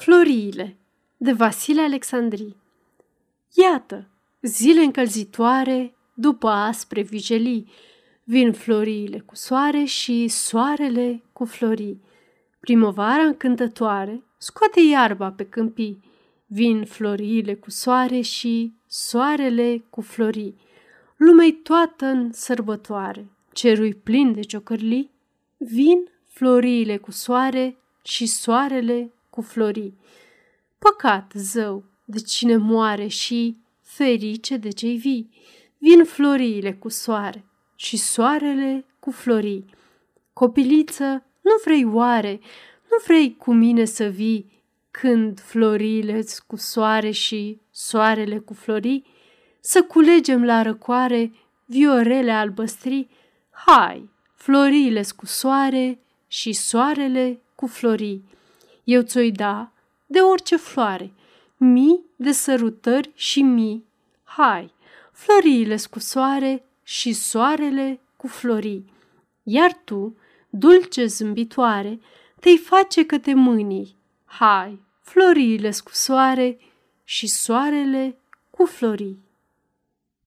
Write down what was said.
Floriile de Vasile Alexandrii Iată, zile încălzitoare după aspre vijelii, vin floriile cu soare și soarele cu florii. Primăvara încântătoare scoate iarba pe câmpii, vin floriile cu soare și soarele cu florii. Lumea-i toată în sărbătoare, cerui plin de ciocărlii, vin floriile cu soare și soarele cu florii. Păcat, zău, de cine moare și ferice de cei vii. Vin floriile cu soare și soarele cu florii. Copiliță, nu vrei oare, nu vrei cu mine să vii când florile cu soare și soarele cu florii? Să culegem la răcoare viorele albăstrii? Hai, florile cu soare și soarele cu florii eu ți-o da de orice floare, mii de sărutări și mii. Hai, floriile cu soare și soarele cu florii. Iar tu, dulce zâmbitoare, te-i face că te mânii. Hai, floriile cu soare și soarele cu florii.